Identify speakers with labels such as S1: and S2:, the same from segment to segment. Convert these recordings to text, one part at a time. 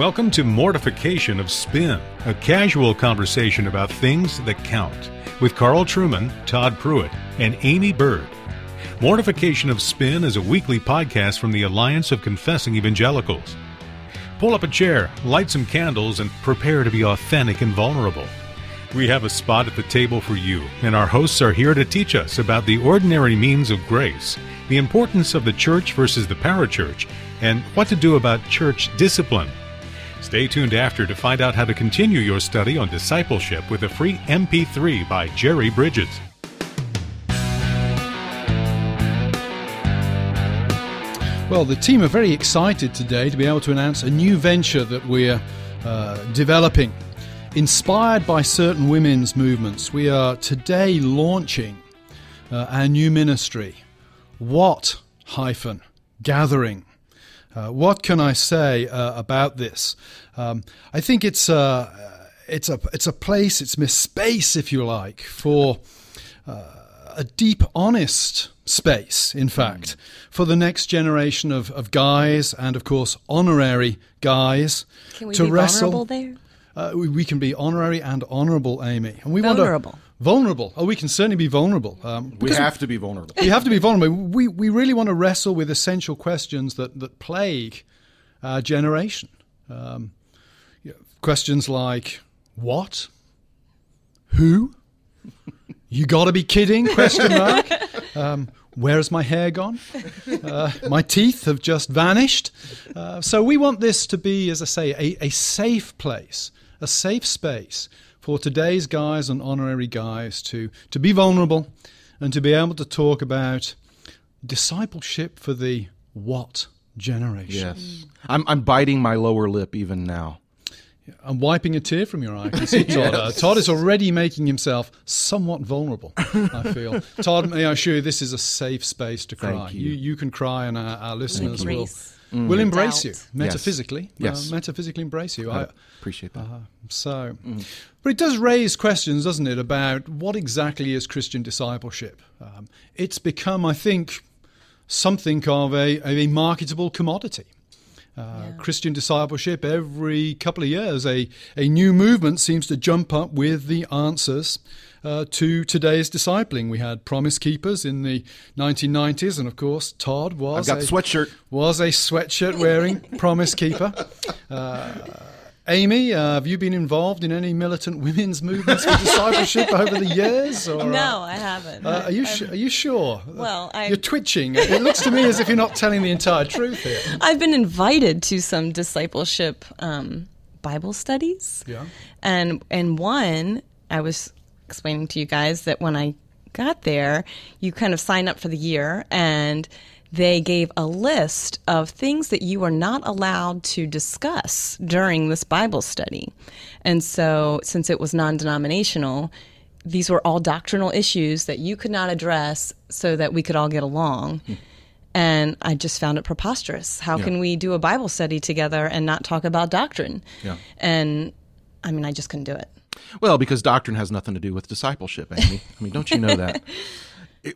S1: Welcome to Mortification of Spin, a casual conversation about things that count, with Carl Trueman, Todd Pruitt, and Aimee Byrd. Mortification of Spin is a weekly podcast from the Alliance of Confessing Evangelicals. Pull up a chair, light some candles, and prepare to be authentic and vulnerable. We have a spot at the table for you, and our hosts are here to teach us about the ordinary means of grace, the importance of the church versus the parachurch, and what to do about church discipline. Stay tuned after to find out how to continue your study on discipleship with a free MP3 by Jerry Bridges.
S2: Well, the team are very excited today to be able to announce a new venture that we're uh, developing. Inspired by certain women's movements, we are today launching uh, our new ministry. What hyphen gathering what can I say uh, about this? Um, I think it's a, it's a it's a place, it's a space, if you like, for uh, a deep, honest space. In fact, mm. for the next generation of, of guys, and of course, honorary guys,
S3: can we to be wrestle. Vulnerable there? Uh,
S2: we, we, can be honorary and honorable, Aimee.
S3: and we vulnerable.
S2: want to Vulnerable. Oh, we can certainly be vulnerable. Um,
S4: we have to be vulnerable.
S2: We have to be vulnerable. We, we really want to wrestle with essential questions that, that plague our generation. Um, you know, questions like what, who, you got to be kidding? Question mark. Um, where's my hair gone? Uh, my teeth have just vanished. Uh, so we want this to be, as I say, a, a safe place, a safe space for today's guys and honorary guys to, to be vulnerable and to be able to talk about discipleship for the what generation.
S4: Yes. I'm, I'm biting my lower lip even now.
S2: I'm wiping a tear from your eye. I can see Todd. yes. uh, Todd is already making himself somewhat vulnerable, I feel. Todd, may I assure you, this is a safe space to cry.
S4: You.
S2: you. You, can cry, and our, our listeners will mm. will embrace you metaphysically.
S4: Yes.
S2: Uh, metaphysically embrace you.
S4: I, I appreciate that. Uh,
S2: so, mm. but it does raise questions, doesn't it, about what exactly is Christian discipleship? Um, it's become, I think, something of a, a marketable commodity. Uh, yeah. Christian discipleship, every couple of years, a, a new movement seems to jump up with the answers uh, to today's discipling. We had Promise Keepers in the 1990s, and of course, Todd was
S4: I've got
S2: a
S4: sweatshirt
S2: was a sweatshirt wearing Promise Keeper. Uh, Aimee, uh, have you been involved in any militant women's movements for discipleship over the years?
S3: Or, no, I haven't.
S2: Uh, are you sh- are you sure?
S3: Well, I,
S2: you're twitching. It looks to me as if you're not telling the entire truth here.
S3: I've been invited to some discipleship um, Bible studies.
S2: Yeah.
S3: And and one, I was explaining to you guys that when I got there, you kind of sign up for the year and they gave a list of things that you are not allowed to discuss during this Bible study. And so, since it was non denominational, these were all doctrinal issues that you could not address so that we could all get along. Hmm. And I just found it preposterous. How yeah. can we do a Bible study together and not talk about doctrine?
S4: Yeah.
S3: And I mean, I just couldn't do it.
S4: Well, because doctrine has nothing to do with discipleship, Aimee. I mean, don't you know that?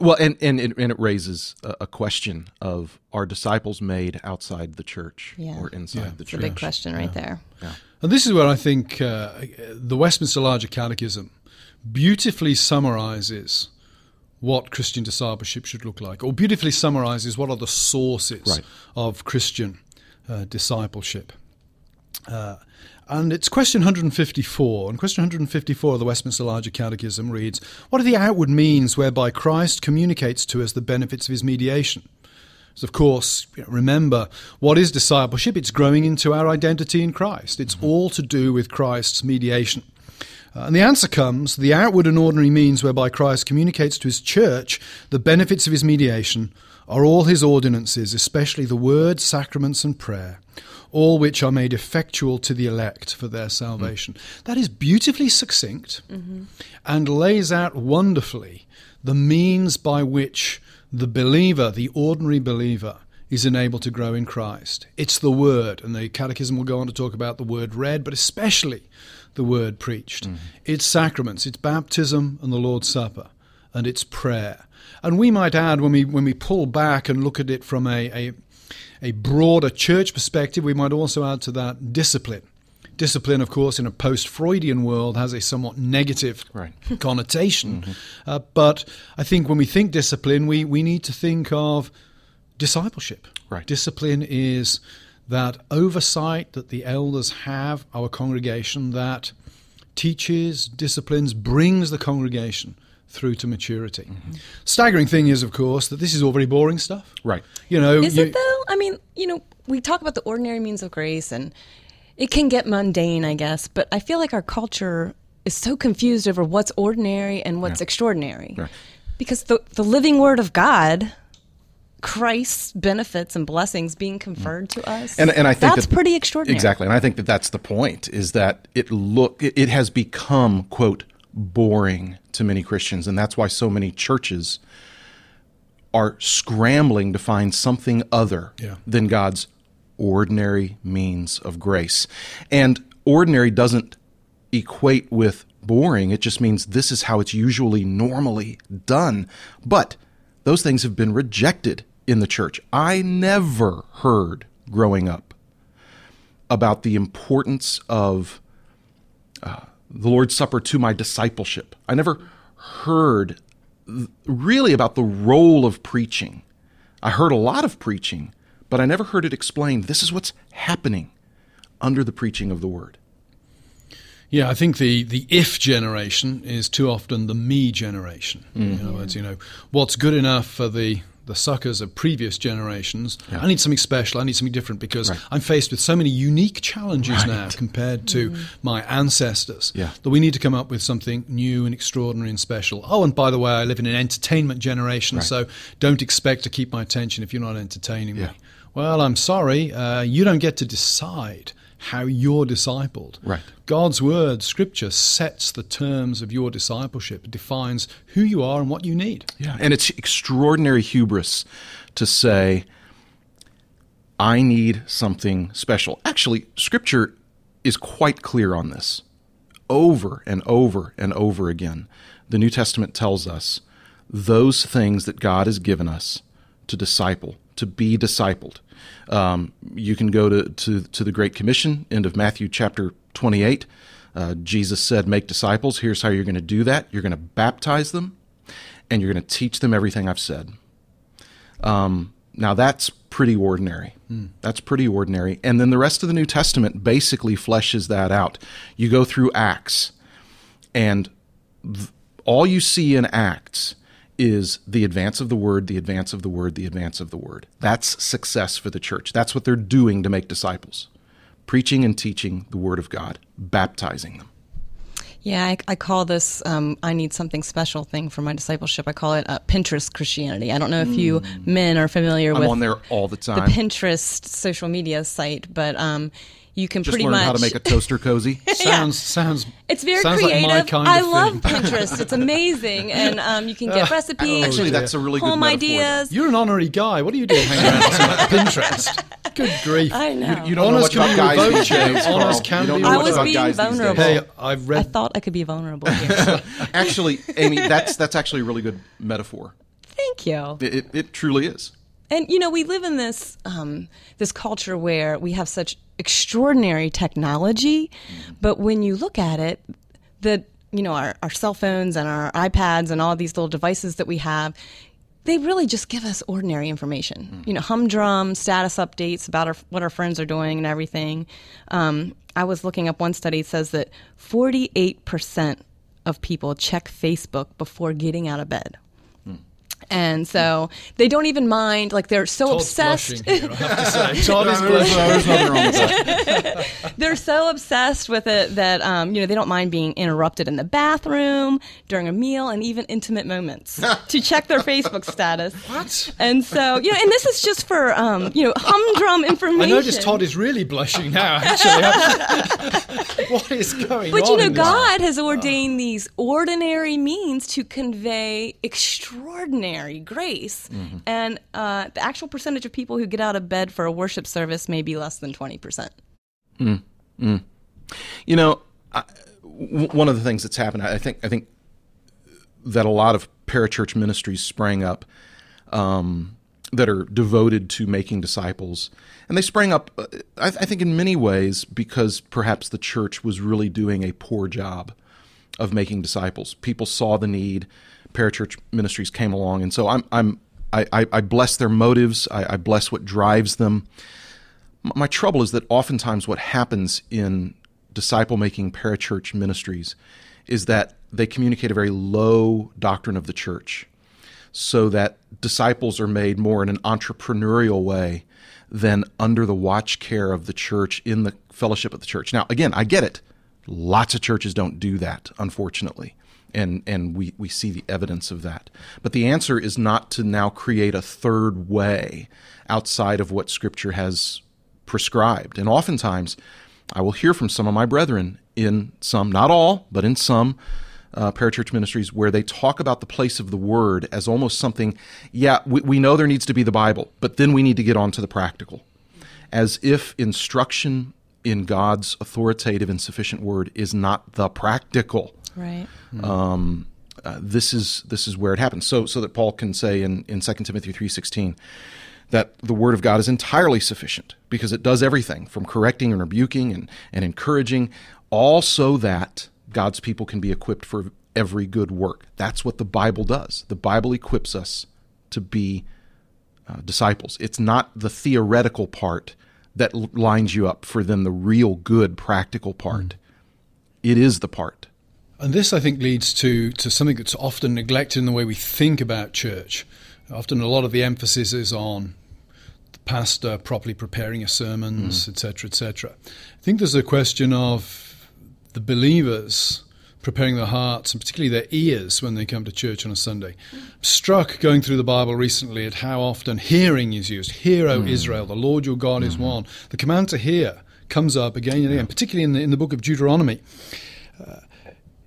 S4: Well, and and it, and it raises a, a, question of are disciples made outside the church
S3: yeah.
S4: or inside
S3: yeah.
S4: the
S3: it's
S4: church?
S3: a big question right
S4: yeah.
S3: there.
S4: Yeah.
S2: And this is where I think uh, the Westminster Larger Catechism beautifully summarizes what Christian discipleship should look like, or beautifully summarizes what are the sources
S4: right.
S2: of Christian uh, discipleship. Uh, and it's question 154. And question 154 of the Westminster Larger Catechism reads What are the outward means whereby Christ communicates to us the benefits of his mediation? So, of course, remember, what is discipleship? It's growing into our identity in Christ. It's mm-hmm. all to do with Christ's mediation. Uh, and the answer comes the outward and ordinary means whereby Christ communicates to his church the benefits of his mediation are all his ordinances, especially the word, sacraments, and prayer all which are made effectual to the elect for their salvation. Mm. That is beautifully succinct mm-hmm. and lays out wonderfully the means by which the believer, the ordinary believer, is enabled to grow in Christ. It's the word, and the Catechism will go on to talk about the word read, but especially the word preached. Mm-hmm. It's sacraments, it's baptism and the Lord's Supper, and it's prayer. And we might add, when we when we pull back and look at it from a, a a broader church perspective, we might also add to that discipline. Discipline, of course, in a post Freudian world has a somewhat negative
S4: Right.
S2: connotation. Uh, but I think when we think discipline, we, we need to think of discipleship.
S4: Right.
S2: Discipline is that oversight that the elders have our congregation that teaches, disciplines, brings the congregation through to maturity. Mm-hmm. Staggering thing is, of course, that this is all very boring stuff.
S4: Right.
S2: You know,
S3: Is
S2: you-
S3: it though? I mean, you know, we talk about the ordinary means of grace and it can get mundane, I guess, but I feel like our culture is so confused over what's ordinary and what's extraordinary.
S4: Right.
S3: Because the, the living word of God, Christ's benefits and blessings being conferred mm-hmm. to us,
S4: and and I think
S3: that's
S4: that,
S3: pretty extraordinary.
S4: Exactly, and I think that that's the point is that it look it, it has become quote boring to many Christians, and that's why so many churches are scrambling to find something other
S2: Yeah.
S4: than God's ordinary means of grace. And ordinary doesn't equate with boring. It just means this is how it's usually normally done. But those things have been rejected in the church. I never heard growing up about the importance of uh, the Lord's Supper to my discipleship. I never heard really about the role of preaching. I heard a lot of preaching, but I never heard it explained. This is what's happening under the preaching of the word.
S2: Yeah, I think the, the if generation is too often the me generation. Mm. In other words, you know, what's good enough for the, the suckers of previous generations, I need something special, I need something different because I'm faced with so many unique challenges now compared to my ancestors
S4: Yeah.
S2: that we need to come up with something new and extraordinary and special. Oh, and by the way, I live in an entertainment generation, so don't expect to keep my attention if you're not entertaining
S4: Yeah.
S2: me. Well, I'm sorry, uh, you don't get to decide how you're discipled.
S4: Right.
S2: God's word, scripture, sets the terms of your discipleship. Defines who you are and what you need.
S4: Yeah. And it's extraordinary hubris to say, I need something special. Actually, Scripture is quite clear on this. Over and over and over again, the New Testament tells us those things that God has given us to disciple, to be discipled. Um, you can go to, to, to the Great Commission, end of Matthew chapter 28. Uh, Jesus said, Make disciples. Here's how you're going to do that you're going to baptize them, and you're going to teach them everything I've said. Um, now that's pretty ordinary. That's pretty ordinary. And then the rest of the New Testament basically fleshes that out. You go through Acts, and th- all you see in Acts is the advance of the word, the advance of the word, the advance of the word. That's success for the church. That's what they're doing to make disciples preaching and teaching the word of God, baptizing them.
S3: Yeah, I, I call this um, I need something special thing for my discipleship. I call it uh, Pinterest Christianity. I don't know if you men are familiar
S4: Hmm. I'm
S3: with
S4: on there all the time the.
S3: Pinterest social media site, but um, you can
S4: Just
S3: pretty
S4: learned
S3: much
S4: how to make a toaster cozy.
S2: Sounds sounds
S3: It's very
S2: sounds
S3: creative.
S2: like my kind
S3: I
S2: of
S3: love
S2: thing.
S3: Pinterest. It's amazing, and um, you can get recipes,
S4: Actually, that's a really good
S3: home
S4: metaphor,
S3: ideas.
S2: You're an honorary guy. What are you doing hanging around on Pinterest? Good grief.
S3: I know.
S4: You don't know
S2: Honours
S4: much about guys
S2: revoked,
S4: these days,
S2: Joe. Honours can
S4: You don't
S2: be
S4: know
S3: I was being
S4: guys
S3: vulnerable.
S2: Hey, I've read.
S3: I thought I could be vulnerable.
S4: Actually, Aimee, that's that's actually a really good metaphor.
S3: Thank you.
S4: It, it, it truly is.
S3: And you know, we live in this um, this culture where we have such extraordinary technology, but when you look at it, the you know our, our cell phones and our iPads and all these little devices that we have, they really just give us ordinary information. You know, humdrum status updates about our, what our friends are doing and everything. Um, I was looking up one study says that forty eight percent of people check Facebook before getting out of bed. And so they don't even mind, like they're so
S2: Todd's
S3: obsessed.
S2: blushing here, I have to say. Todd is blushing.
S4: There's nothing wrong with that.
S3: they're so obsessed with it that um, you know they don't mind being interrupted in the bathroom during a meal and even intimate moments to check their Facebook status.
S2: What?
S3: And so you know, and this is just for um, you know humdrum information.
S2: I notice Todd is really blushing now, actually. what is going on?
S3: But you know,
S2: in this?
S3: God has ordained these ordinary means to convey extraordinary grace,
S2: Mm-hmm.
S3: and uh, the actual percentage of people who get out of bed for a worship service may be less than twenty percent.
S4: You know, I, w- one of the things that's happened, I think, I think that a lot of parachurch ministries sprang up um, that are devoted to making disciples. And they sprang up, uh, I, I think, in many ways because perhaps the church was really doing a poor job of making disciples. People saw the need, parachurch ministries came along, and so I'm, I'm I, I, bless their motives. I, I bless what drives them. My trouble is that oftentimes what happens in disciple making parachurch ministries is that they communicate a very low doctrine of the church so that disciples are made more in an entrepreneurial way than under the watch care of the church in the fellowship of the church. Now, again, I get it. Lots of churches don't do that, unfortunately. And, and we, we see the evidence of that. But the answer is not to now create a third way outside of what Scripture has prescribed. And oftentimes, I will hear from some of my brethren in some, not all, but in some uh, parachurch ministries where they talk about the place of the word as almost something, yeah, we, we know there needs to be the Bible, but then we need to get on to the practical. As if instruction in God's authoritative and sufficient word is not the practical.
S3: Right.
S4: Um, uh, this is this is where it happens. So so that Paul can say in in 2 Timothy 3:16 that the word of God is entirely sufficient because it does everything from correcting and rebuking and, and encouraging, all so that God's people can be equipped for every good work. That's what the Bible does. The Bible equips us to be uh, disciples. It's not the theoretical part that l- lines you up for then the real good practical part. Mm. It is the part.
S2: And this, I think, leads to, to something that's often neglected in the way we think about church. Often, a lot of the emphasis is on the pastor properly preparing his sermons, etc., mm. etc. Et I think there's a question of the believers preparing their hearts and particularly their ears when they come to church on a Sunday. struck going through the Bible recently at how often hearing is used. Hear, O mm. Israel, the Lord your God mm. is mm-hmm. one. The command to hear comes up again and again, particularly in the, in the book of Deuteronomy. Uh,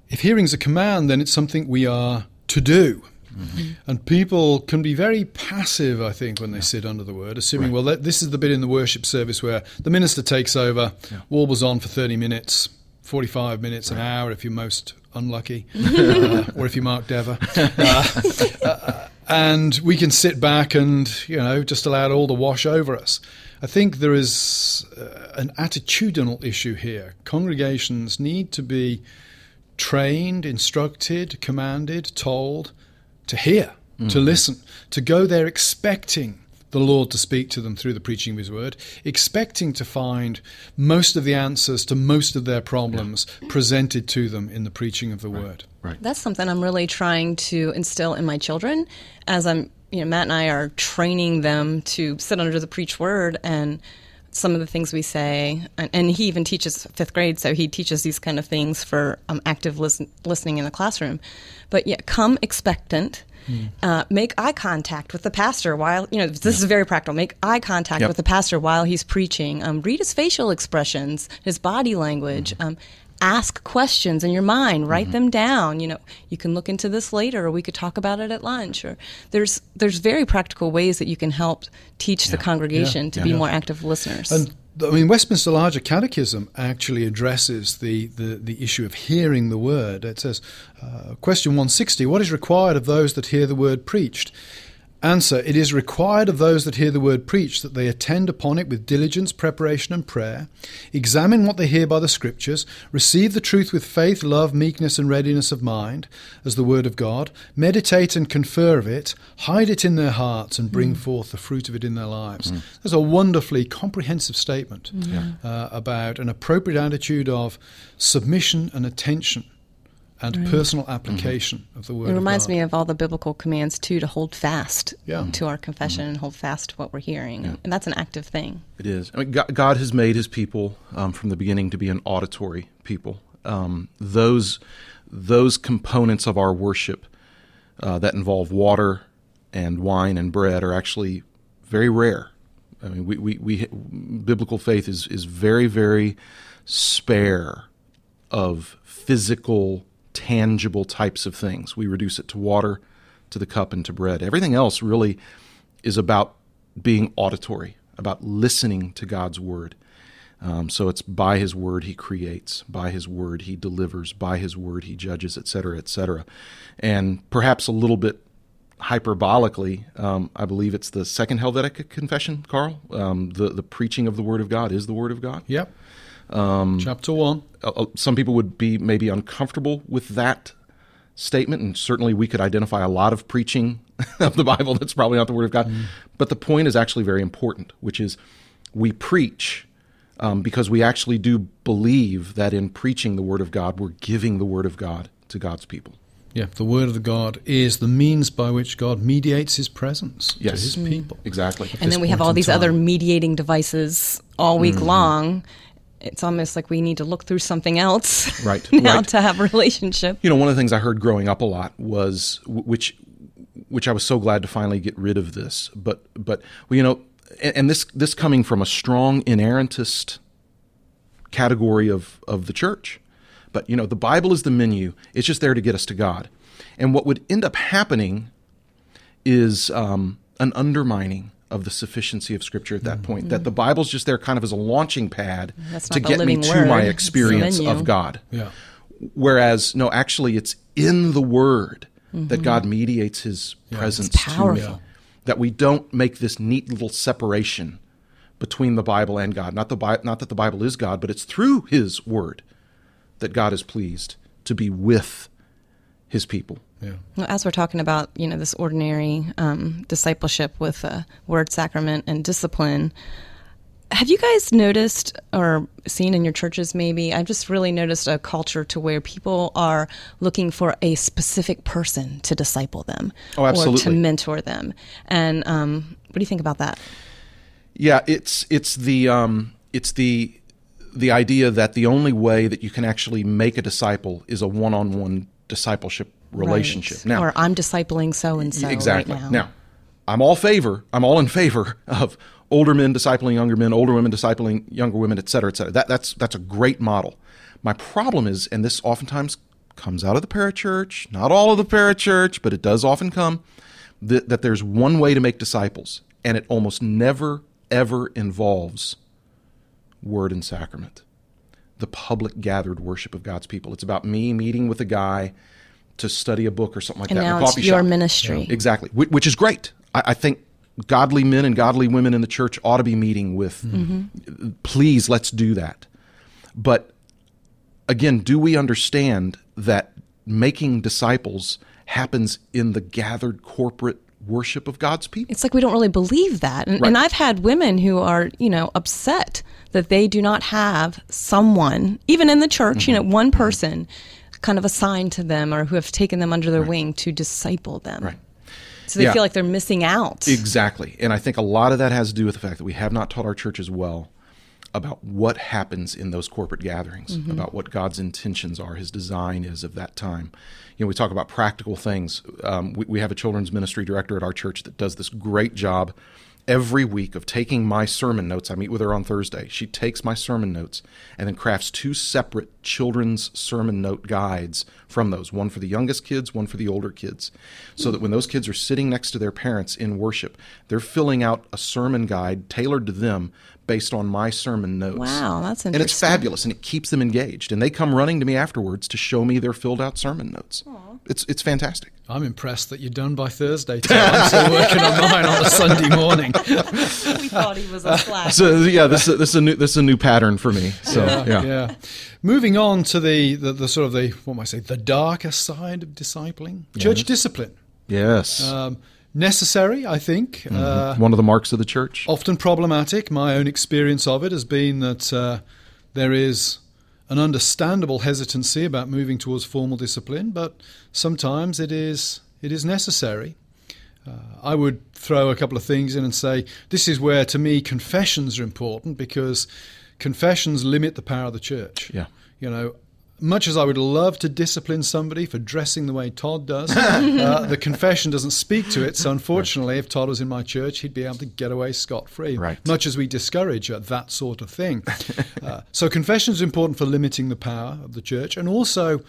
S2: if hearing is a command, then it's something we are to do. Mm-hmm. And people can be very passive, I think, when they yeah. sit under the word, assuming, right. well, this is the bit in the worship service where the minister takes over, yeah. warbles on for 30 minutes, 45 minutes, an hour if you're most unlucky, uh, or if you Mark Dever. Uh, uh, and we can sit back and, you know, just allow it all to wash over us. I think there is uh, an attitudinal issue here. Congregations need to be trained, instructed, commanded, told to hear, mm. to listen, to go there expecting the Lord to speak to them through the preaching of His word, expecting to find most of the answers to most of their problems yeah. presented to them in the preaching of the
S4: right.
S2: word.
S4: Right.
S3: That's something I'm really trying to instill in my children as I'm, you know, Matt and I are training them to sit under the preached word and some of the things we say, and, and, he even teaches fifth grade, so he teaches these kind of things for um, active listen, listening in the classroom. But yeah, come expectant, Mm. Uh, make eye contact with the pastor while you know this is very practical. Make eye contact yep. with the pastor while he's preaching. Um, read his facial expressions, his body language. Mm. Um, ask questions in your mind write mm-hmm. them down you know you can look into this later or we could talk about it at lunch or there's there's very practical ways that you can help teach yeah. the congregation yeah. to yeah. be more active listeners
S2: and I mean, Westminster Larger Catechism actually addresses the, the, the issue of hearing the word. It says, uh, question 160 What is required of those that hear the word preached? Answer It is required of those that hear the word preached that they attend upon it with diligence, preparation, and prayer, examine what they hear by the Scriptures, receive the truth with faith, love, meekness, and readiness of mind, as the Word of God, meditate and confer of it, hide it in their hearts, and bring mm. forth the fruit of it in their lives. Mm. That's a wonderfully comprehensive statement mm. uh, about an appropriate attitude of submission and attention and right. personal mm-hmm. application mm-hmm. of the word.
S3: It reminds
S2: of
S3: me of all the biblical commands too to hold fast
S2: yeah.
S3: to our confession mm-hmm. and hold fast to what we're hearing, yeah. and that's an active thing.
S4: It is. I mean, God, has made His people um, from the beginning to be an auditory people. Um, those those components of our worship uh, that involve water and wine and bread are actually very rare. I mean, we, we, we biblical faith is is very very spare of physical tangible types of things. We reduce it to water, to the cup, and to bread. Everything else really is about being auditory, about listening to God's word. Um, so it's by His word He creates, by His word He delivers, by His word He judges, etc., etc. And perhaps a little bit hyperbolically, um, I believe it's the second Helvetic Confession, Carl. Um, the the preaching of the Word of God is the Word of God.
S2: Yep. Chapter 1.
S4: Uh, uh, some people would be maybe uncomfortable with that statement, and certainly we could identify a lot of preaching of the Bible that's probably not the Word of God. But the point is actually very important, which is we preach um, because we actually do believe that in preaching the Word of God, we're giving the Word of God to God's people.
S2: Yeah, the Word of the God is the means by which God mediates His presence to
S4: Yes.
S2: His people.
S4: Exactly.
S3: and then we have all these
S2: time.
S3: other mediating devices all week long. It's almost like we need to look through something else
S4: Right,
S3: now
S4: right.
S3: to have a relationship.
S4: You know, one of the things I heard growing up a lot was which which I was so glad to finally get rid of this. But but well, you know, and, and this this coming from a strong inerrantist category of of the church. But you know, the Bible is the menu. It's just there to get us to God. And what would end up happening is um, an undermining of the sufficiency of Scripture at that mm-hmm. point. That the Bible's just there kind of as a launching pad to get me to
S3: word.
S4: my experience of God.
S2: Yeah.
S4: Whereas, no, actually, it's in the Word that God mediates His presence
S3: It's
S4: to
S3: powerful.
S4: me. That we don't make this neat little separation between the Bible and God. Not the Bi- not that the Bible is God, but it's through His Word that God is pleased to be with His people.
S2: Yeah.
S3: Well, As we're talking about, you know, this ordinary um, discipleship with uh, word, sacrament, and discipline, have you guys noticed or seen in your churches maybe? I've just really noticed a culture to where people are looking for a specific person to disciple them
S4: Oh,
S3: or to mentor them. And um, what do you think about that?
S4: Yeah, it's it's the um, it's the the idea that the only way that you can actually make a disciple is a one-on-one discipleship relationship.
S3: Right.
S4: Now,
S3: or I'm discipling so and so
S4: exactly.
S3: right now.
S4: I'm all favor. I'm all in favor of older men discipling younger men, older women discipling younger women, et cetera, et cetera. That, that's that's a great model. My problem is, and this oftentimes comes out of the parachurch, not all of the parachurch, but it does often come, that, that there's one way to make disciples, and it almost never ever involves word and sacrament, the public gathered worship of God's people. It's about me meeting with a guy to study a book or something like
S3: And
S4: that in
S3: now
S4: a
S3: it's your
S4: shop.
S3: ministry.
S4: Exactly, Wh- which is great. I, I think godly men and godly women in the church ought to be meeting with.
S3: Mm-hmm.
S4: Please, let's do that. But again, do we understand that making disciples happens in the gathered corporate worship of God's people?
S3: It's like we don't really believe that. And,
S4: Right.
S3: and I've had women who are, you know, upset that they do not have someone, even in the church, you know, mm-hmm. one mm-hmm. person kind of assigned to them or who have taken them under their wing to disciple them.
S4: Right.
S3: So they
S4: Yeah.
S3: feel like they're missing out.
S4: Exactly. And I think a lot of that has to do with the fact that we have not taught our churches well about what happens in those corporate gatherings, about what God's intentions are, His design is of that time. You know, we talk about practical things. Um, we, we have a children's ministry director at our church that does this great job every week of taking my sermon notes. I meet with her on Thursday. She takes my sermon notes and then crafts two separate children's sermon note guides from those one for the youngest kids, one for the older kids. So that when those kids are sitting next to their parents in worship, they're filling out a sermon guide tailored to them based on my sermon notes.
S3: Wow, that's
S4: And it's fabulous and it keeps them engaged. And they come running to me afterwards to show me their filled out sermon notes. It's it's fantastic.
S2: I'm impressed that you're done by Thursday. Tom. I'm still working on mine on a Sunday morning.
S3: we thought he was a slack.
S4: So yeah, this is, this is a new this is a new pattern for me. So yeah.
S2: yeah. Moving on to the, the, the sort of the what might I say the darker side of discipling, church discipline.
S4: Yes.
S2: Um, necessary, I think. Uh,
S4: One of the marks of the church.
S2: often problematic. My own experience of it has been that uh, there is an understandable hesitancy about moving towards formal discipline, but sometimes it is it is necessary. Uh, I would throw a couple of things in and say this is where, to me, confessions are important because confessions limit the power of the church.
S4: Yeah.
S2: You know, much as I would love to discipline somebody for dressing the way Todd does, uh, the confession doesn't speak to it. So, unfortunately, if Todd was in my church, he'd be able to get away scot free.
S4: Right.
S2: Much as we discourage uh, that sort of thing. uh, so, confession is important for limiting the power of the church, and also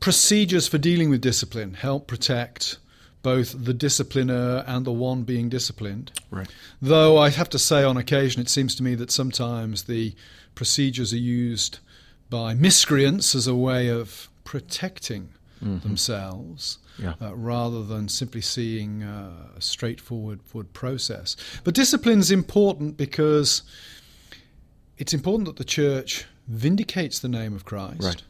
S2: procedures for dealing with discipline help protect both the discipliner and the one being disciplined.
S4: Right.
S2: Though I have to say, on occasion, it seems to me that sometimes the procedures are used by miscreants as a way of protecting themselves.
S4: Yeah.
S2: Uh, rather than simply seeing uh, a straightforward forward process. But discipline is important because it's important that the church vindicates the name of Christ,
S4: Right.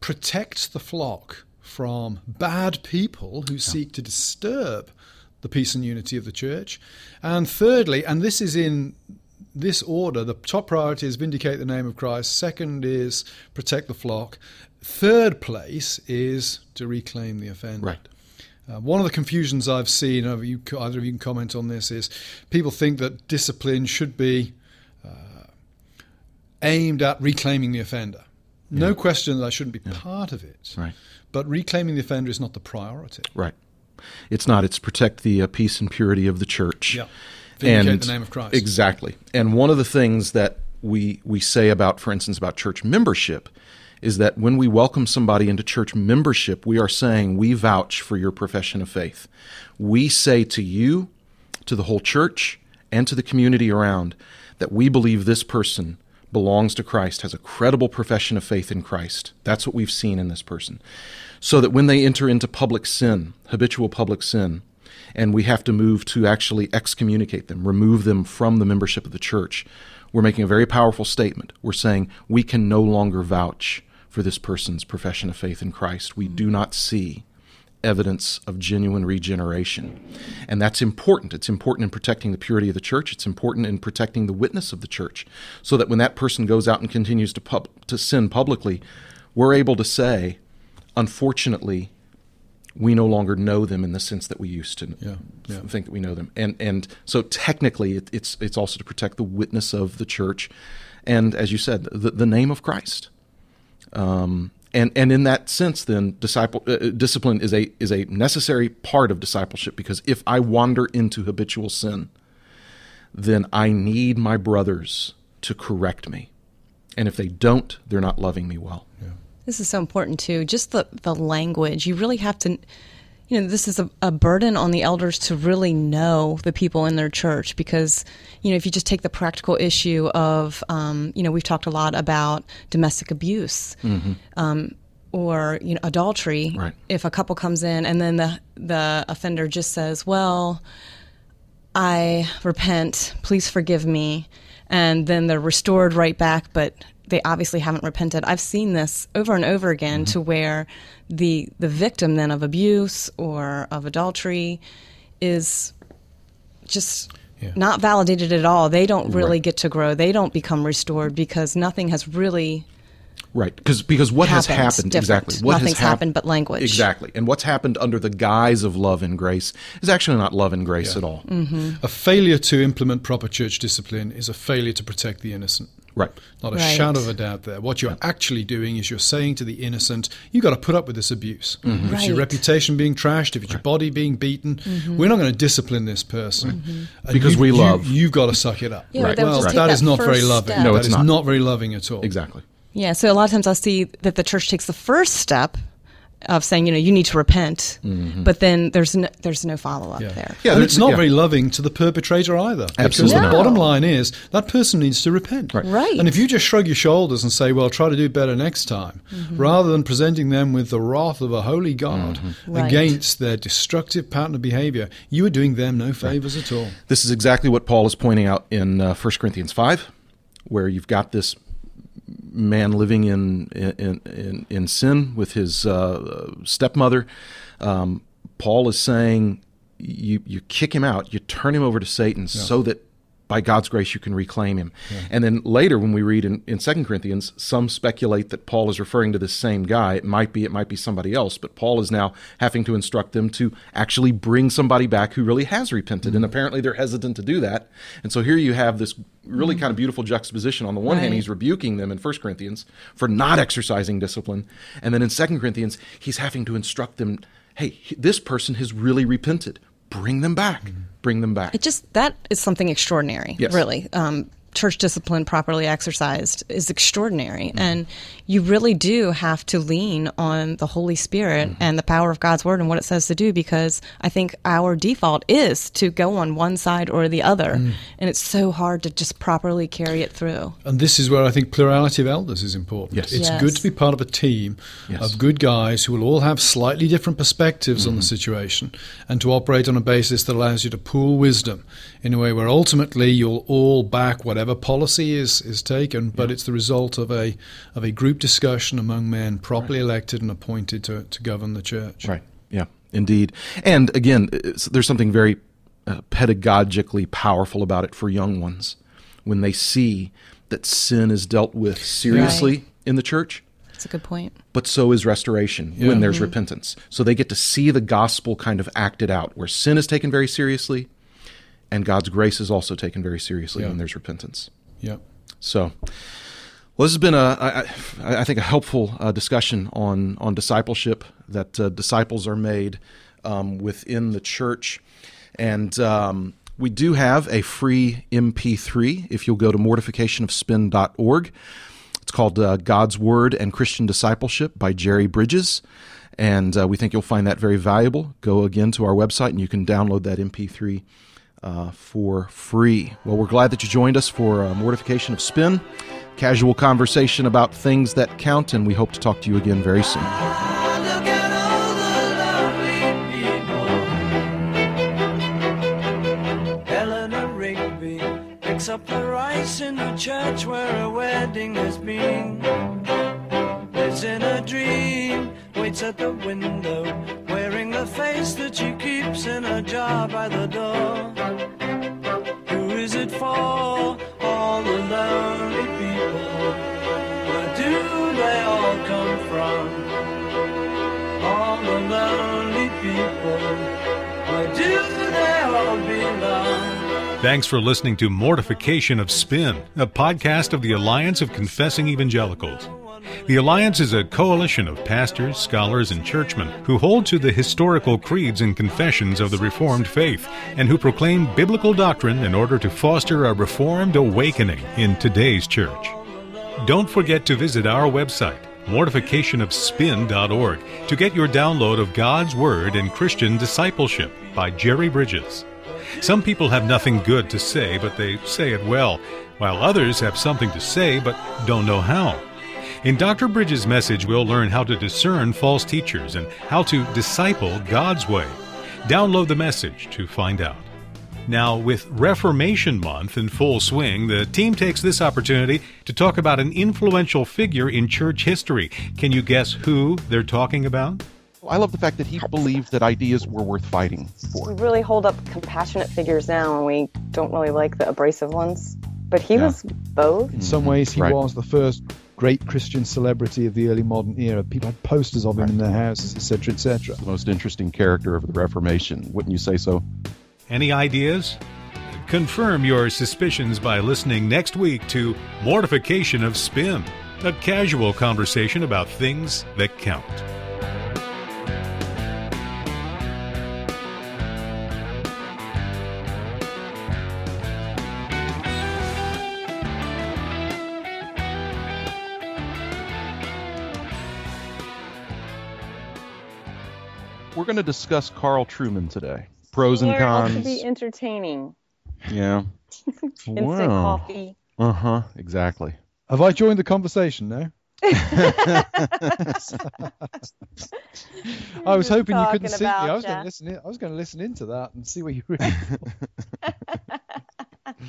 S2: protects the flock from bad people who seek to disturb the peace and unity of the church. And thirdly, and this is in this order, the top priority is vindicate the name of Christ, second is protect the flock, third place is to reclaim the offender.
S4: Right.
S2: Uh, one of the confusions I've seen, either you, either of you can comment on this, is people think that discipline should be uh, aimed at reclaiming the offender. No question that I shouldn't be part of it.
S4: Right.
S2: But reclaiming the offender is not the priority.
S4: Right. It's not. It's protect the uh, peace and purity of the church.
S2: Yeah. Vindicate the name of Christ.
S4: Exactly. And one of the things that we we say about, for instance, about church membership, is that when we welcome somebody into church membership, we are saying we vouch for your profession of faith. We say to you, to the whole church, and to the community around that we believe this person belongs to Christ, has a credible profession of faith in Christ. That's what we've seen in this person. So that when they enter into public sin, habitual public sin, and we have to move to actually excommunicate them, remove them from the membership of the church, we're making a very powerful statement. We're saying we can no longer vouch for this person's profession of faith in Christ. We do not see evidence of genuine regeneration. And that's important. It's important in protecting the purity of the church. It's important in protecting the witness of the church so that when that person goes out and continues to pub- to sin publicly, we're able to say, unfortunately, we no longer know them in the sense that we used to
S2: Yeah, yeah.
S4: think that we know them. And and so technically it, it's it's also to protect the witness of the church and as you said, the, the name of Christ. Um, and and in that sense, then disciple uh, discipline is a is a necessary part of discipleship because if I wander into habitual sin, then I need my brothers to correct me, and if they don't, they're not loving me well.
S3: This is so important too. Just the, the language. You really have to, you know, this is a, a burden on the elders to really know the people in their church because, you know, if you just take the practical issue of, um, you know, we've talked a lot about domestic abuse. Um, or you know adultery
S4: Right.
S3: if a couple comes in and then the the offender just says well I repent, please forgive me. And then they're restored right back, but they obviously haven't repented. I've seen this over and over again to where the the victim then of abuse or of adultery is just
S2: Yeah.
S3: not validated at all. They don't really
S4: Right.
S3: get to grow. They don't become restored because nothing has really
S4: Right, because because what has
S3: Happens
S4: happened
S3: different.
S4: exactly? What
S3: Nothing's
S4: has hap-
S3: happened but language.
S4: Exactly, and what's happened under the guise of love and grace is actually not love and grace
S2: Yeah.
S4: at all.
S3: Mm.
S2: A failure to implement proper church discipline is a failure to protect the innocent.
S4: Right.
S2: Not a
S3: Right.
S2: shadow of a doubt there. What you're actually doing is you're saying to the innocent, you've got to put up with this abuse.
S4: Mm-hmm.
S2: If it's your reputation being trashed, if it's your body being beaten, we're not going to discipline this person. And
S4: Because
S2: you-
S4: we love.
S2: you've got to suck it up.
S3: Yeah,
S4: Right.
S2: Well,
S3: just
S2: that
S3: that
S2: is not very loving.
S3: step.
S4: No,
S2: That
S4: it's
S2: is
S4: not.
S2: not very loving at all.
S4: Exactly.
S3: Yeah, so a lot of times I'll see that the church takes the first step of saying, you know, you need to repent, mm-hmm. but then there's no, there's no follow up
S2: Yeah.
S3: there.
S4: Yeah,
S2: and it's not
S4: yeah.
S2: very loving to the perpetrator either.
S4: Absolutely
S2: Because the
S4: not.
S2: bottom line is that person needs to repent.
S4: Right.
S3: Right.
S2: And if you just shrug your shoulders and say, well, try to do better next time, mm-hmm. rather than presenting them with the wrath of a holy God mm-hmm.
S3: Right.
S2: against their destructive pattern of behavior, you are doing them no favors at all.
S4: This is exactly what Paul is pointing out in uh, 1 Corinthians 5, where you've got this man living in in in, in sin with his uh, stepmother. Um, Paul is saying you you kick him out, you turn him over to Satan, so that by God's grace you can reclaim him. And then later, when we read in, in 2 Corinthians, some speculate that Paul is referring to this same guy. It might be, it might be somebody else, but Paul is now having to instruct them to actually bring somebody back who really has repented. And mm-hmm. apparently they're hesitant to do that. And so here you have this really mm-hmm. kind of beautiful juxtaposition. On the one hand, he's rebuking them in 1 Corinthians for not exercising discipline. And then in 2 Corinthians, he's having to instruct them hey, this person has really repented. Bring them back. Bring them back.
S3: It just that is something extraordinary,
S4: Yes.
S3: really. Um, church discipline properly exercised is extraordinary. Mm-hmm. And you really do have to lean on the Holy Spirit mm-hmm. and the power of God's word and what it says to do because I think our default is to go on one side or the other. Mm. And it's so hard to just properly carry it through.
S2: And this is where I think plurality of elders is important.
S4: Yes.
S2: It's
S3: yes.
S2: good to be part of a team yes. of good guys who will all have slightly different perspectives mm-hmm. on the mm-hmm. situation and to operate on a basis that allows you to pool wisdom in a way where ultimately you'll all back whatever policy is, is taken, but yeah. it's the result of a of a group discussion among men properly right. elected and appointed to, to govern the church.
S4: Right. Yeah. Indeed. And again, there's something very uh, pedagogically powerful about it for young ones when they see that sin is dealt with seriously right. in the church.
S3: That's a good point.
S4: But so is restoration yeah. when there's mm-hmm. repentance. So they get to see the gospel kind of acted out, where sin is taken very seriously, and God's grace is also taken very seriously yeah. when there's repentance.
S2: Yeah.
S4: So, well, this has been a, I, I think, a helpful uh, discussion on on discipleship. That uh, disciples are made um, within the church, and um, we do have a free MP3. If you'll go to mortificationofspin.org, it's called uh, God's Word and Christian Discipleship by Jerry Bridges. And uh, we think you'll find that very valuable. Go again to our website and you can download that MP3 uh, for free. Well, we're glad that you joined us for uh, Mortification of Spin, casual conversation about things that count, and we hope to talk to you again very soon. up the rice in the church where a wedding has been. Lives in a dream, waits at the window, face that she keeps in a jar by the door is it for? All the lonely people. Where do they all come from? All the lonely people. Where do they all belong? Thanks for listening to Mortification of Spin, a podcast of the Alliance of Confessing Evangelicals. The Alliance is a coalition of pastors, scholars, and churchmen who hold to the historical creeds and confessions of the Reformed faith and who proclaim biblical doctrine in order to foster a Reformed awakening in today's church. Don't forget to visit our website, mortificationofspin.org, to get your download of God's Word and Christian Discipleship by Jerry Bridges. Some people have nothing good to say, but they say it well, while others have something to say but don't know how. In Dr. Bridges' message, we'll learn how to discern false teachers and how to disciple God's way. Download the message to find out. Now, with Reformation Month in full swing, the team takes this opportunity to talk about an influential figure in church history. Can you guess who they're talking about?
S5: I love the fact that he believed that ideas were worth fighting for.
S6: We really hold up compassionate figures now, and we don't really like the abrasive ones. But he yeah. was both.
S2: In some ways, he right. was the first great Christian celebrity of the early modern era. People had posters of him right. in their houses, etc., etc.
S5: The most interesting character of the Reformation, wouldn't you say so?
S1: Any ideas? Confirm your suspicions by listening next week to Mortification of Spin, a casual conversation about things that count.
S5: Going to discuss Carl Trueman today. Pros and cons.
S6: To be entertaining.
S5: Yeah.
S6: Instant wow. coffee.
S5: Uh huh. Exactly.
S2: Have I joined the conversation now? I was hoping you couldn't see me. I was going to listen. In, I was going to listen into that and see what you really.